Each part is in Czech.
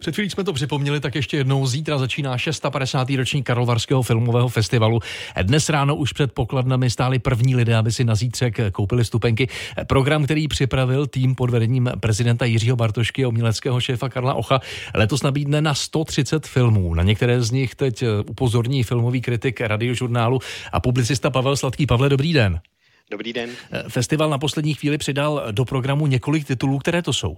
Před chvílí jsme to připomněli, tak ještě jednou zítra začíná 650. ročník Karlovarského filmového festivalu. Dnes ráno už před pokladnami stáli první lidé, aby si na zítřek koupili stupenky. Program, který připravil tým pod vedením prezidenta Jiřího Bartošky a uměleckého šéfa Karla Ocha, letos nabídne na 130 filmů. Na některé z nich teď upozorní filmový kritik radiožurnálu a publicista Pavel Sladký. Pavle, dobrý den. Dobrý den. Festival na poslední chvíli přidal do programu několik titulů, které to jsou.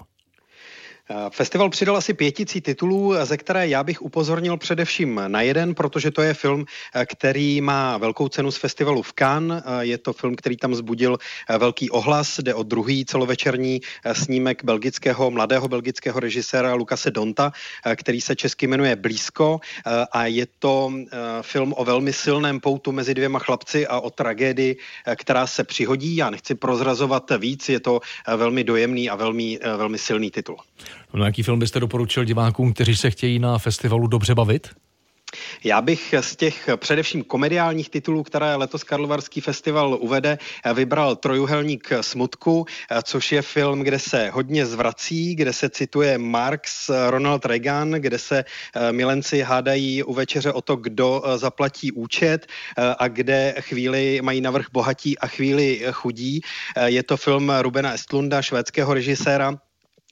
Festival přidal asi pěticí titulů, ze které já bych upozornil především na jeden, protože to je film, který má velkou cenu z festivalu v Cannes. Je to film, který tam zbudil velký ohlas. Jde o druhý celovečerní snímek belgického, mladého belgického režiséra Lukase Donta, který se česky jmenuje Blízko a je to film o velmi silném poutu mezi dvěma chlapci a o tragédii, která se přihodí. Já nechci prozrazovat víc, je to velmi dojemný a velmi, velmi silný titul. No, jaký film byste doporučil divákům, kteří se chtějí na festivalu dobře bavit? Já bych z těch především komediálních titulů, které letos Karlovarský festival uvede, vybral Trojuhelník smutku, což je film, kde se hodně zvrací, kde se cituje Marx, Ronald Reagan, kde se eh, milenci hádají u večeře o to, kdo eh, zaplatí účet eh, a kde chvíli mají navrh bohatí a chvíli chudí. Je to film Rubena Estlunda, švédského režiséra,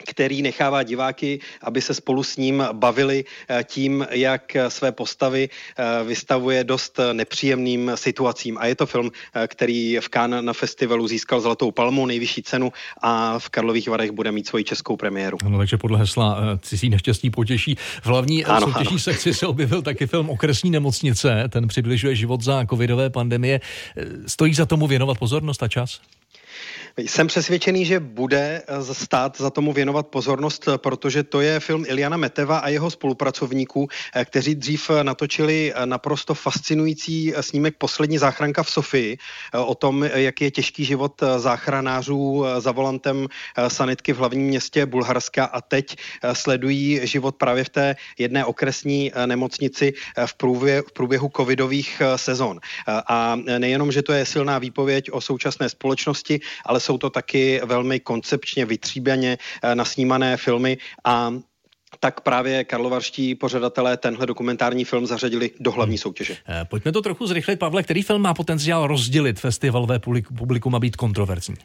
který nechává diváky, aby se spolu s ním bavili eh, tím, jak své postavy eh, vystavuje dost nepříjemným situacím. A je to film, eh, který v Cannes na festivalu získal Zlatou palmu, nejvyšší cenu a v Karlových Varech bude mít svoji českou premiéru. No, takže podle hesla cizí neštěstí potěší. V hlavní ano, soutěží ano. sekci se objevil taky film Okresní nemocnice. Ten přibližuje život za covidové pandemie. Stojí za tomu věnovat pozornost a čas? Jsem přesvědčený, že bude eh, stát za tomu věnovat pozornost, eh, protože to je film Iliana Meteva a jeho spolupracovníků, eh, kteří dřív natočili naprosto fascinující snímek Poslední záchranka v Sofii o tom, jak je těžký život záchranářů za volantem sanitky v hlavním městě Bulharska a teď sledují život právě v té jedné okresní nemocnici v průběhu, v průběhu covidových sezon. A nejenom, že to je silná výpověď o současné společnosti, ale jsou to taky velmi koncepčně vytříbeně eh, nasnímané filmy a tak právě karlovarští pořadatelé tenhle dokumentární film zařadili do hlavní hmm. soutěže. Eh, pojďme to trochu zrychlit, Pavle. Který film má potenciál rozdělit festivalové publikum a být kontroverzní?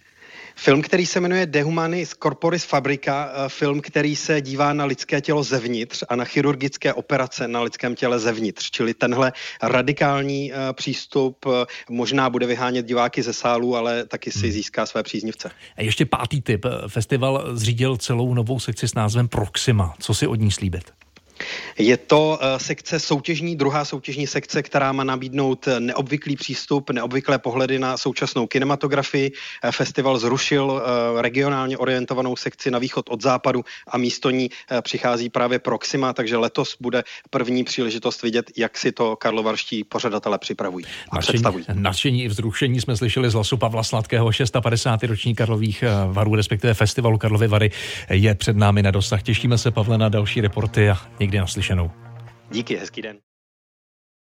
Film, který se jmenuje Dehumanis Corporis Fabrica, eh, film, který se dívá na lidské tělo zevnitř a na chirurgické operace na lidském těle zevnitř. Čili tenhle radikální uh, přístup uh, možná bude vyhánět diváky ze sálu, ale taky si hmm. získá své příznivce. A ještě pátý typ. Festival zřídil celou novou sekci s názvem Proxima. Co si od ní slíbit? Je to eh, sekce soutěžní, druhá soutěžní sekce, která má nabídnout neobvyklý přístup, neobvyklé pohledy na současnou kinematografii. Eh, festival zrušil eh, regionálně orientovanou sekci na východ od západu a místo ní přichází právě Proxima, takže letos bude první příležitost vidět, jak si to karlovarští pořadatelé připravují a nadšení, představují. Nadšení i vzrušení jsme slyšeli z hlasu Pavla Sladkého, 650. roční Karlových varů, respektive festivalu Karlovy Vary je před námi na dosah. Těšíme se, Pavle, na další reporty a někdy naslyšenou. Díky, hezký den.